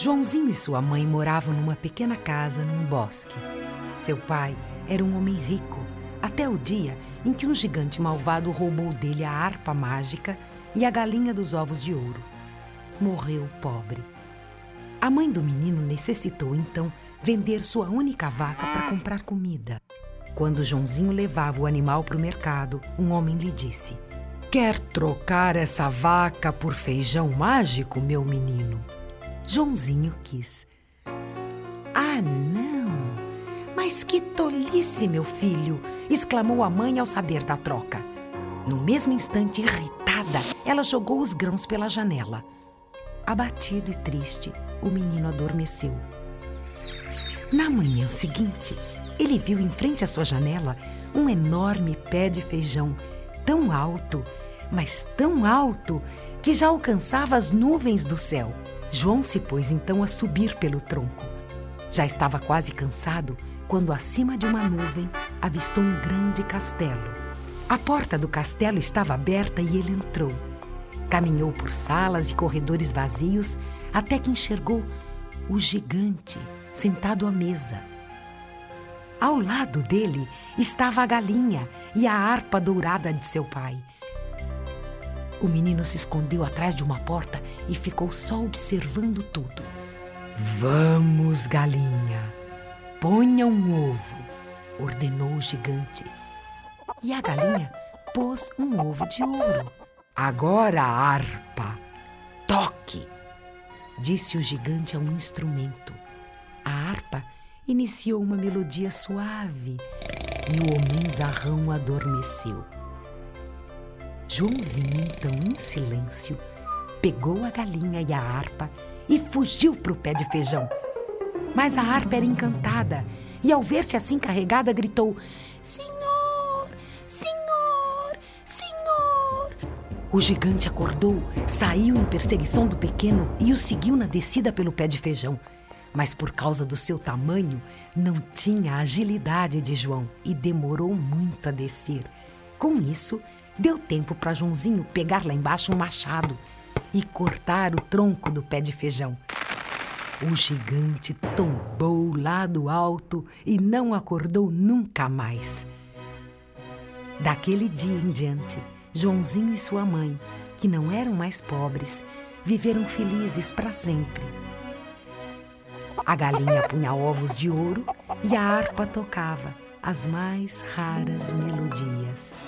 Joãozinho e sua mãe moravam numa pequena casa num bosque. Seu pai era um homem rico, até o dia em que um gigante malvado roubou dele a harpa mágica e a galinha dos ovos de ouro. Morreu pobre. A mãe do menino necessitou então vender sua única vaca para comprar comida. Quando Joãozinho levava o animal para o mercado, um homem lhe disse: Quer trocar essa vaca por feijão mágico, meu menino? Joãozinho quis. Ah, não! Mas que tolice, meu filho! exclamou a mãe ao saber da troca. No mesmo instante, irritada, ela jogou os grãos pela janela. Abatido e triste, o menino adormeceu. Na manhã seguinte, ele viu em frente à sua janela um enorme pé de feijão, tão alto, mas tão alto, que já alcançava as nuvens do céu. João se pôs então a subir pelo tronco. Já estava quase cansado quando, acima de uma nuvem, avistou um grande castelo. A porta do castelo estava aberta e ele entrou. Caminhou por salas e corredores vazios até que enxergou o gigante sentado à mesa. Ao lado dele estava a galinha e a harpa dourada de seu pai. O menino se escondeu atrás de uma porta e ficou só observando tudo. Vamos, galinha, ponha um ovo, ordenou o gigante. E a galinha pôs um ovo de ouro. Agora harpa, toque, disse o gigante a um instrumento. A harpa iniciou uma melodia suave e o homenzarrão adormeceu. Joãozinho, então, em silêncio, pegou a galinha e a harpa e fugiu para o pé de feijão. Mas a harpa era encantada e, ao ver-se assim carregada, gritou: Senhor, Senhor, Senhor! O gigante acordou, saiu em perseguição do pequeno e o seguiu na descida pelo pé de feijão. Mas por causa do seu tamanho, não tinha a agilidade de João e demorou muito a descer. Com isso, Deu tempo para Joãozinho pegar lá embaixo um machado e cortar o tronco do pé de feijão. O gigante tombou lá do alto e não acordou nunca mais. Daquele dia em diante, Joãozinho e sua mãe, que não eram mais pobres, viveram felizes para sempre. A galinha punha ovos de ouro e a harpa tocava as mais raras melodias.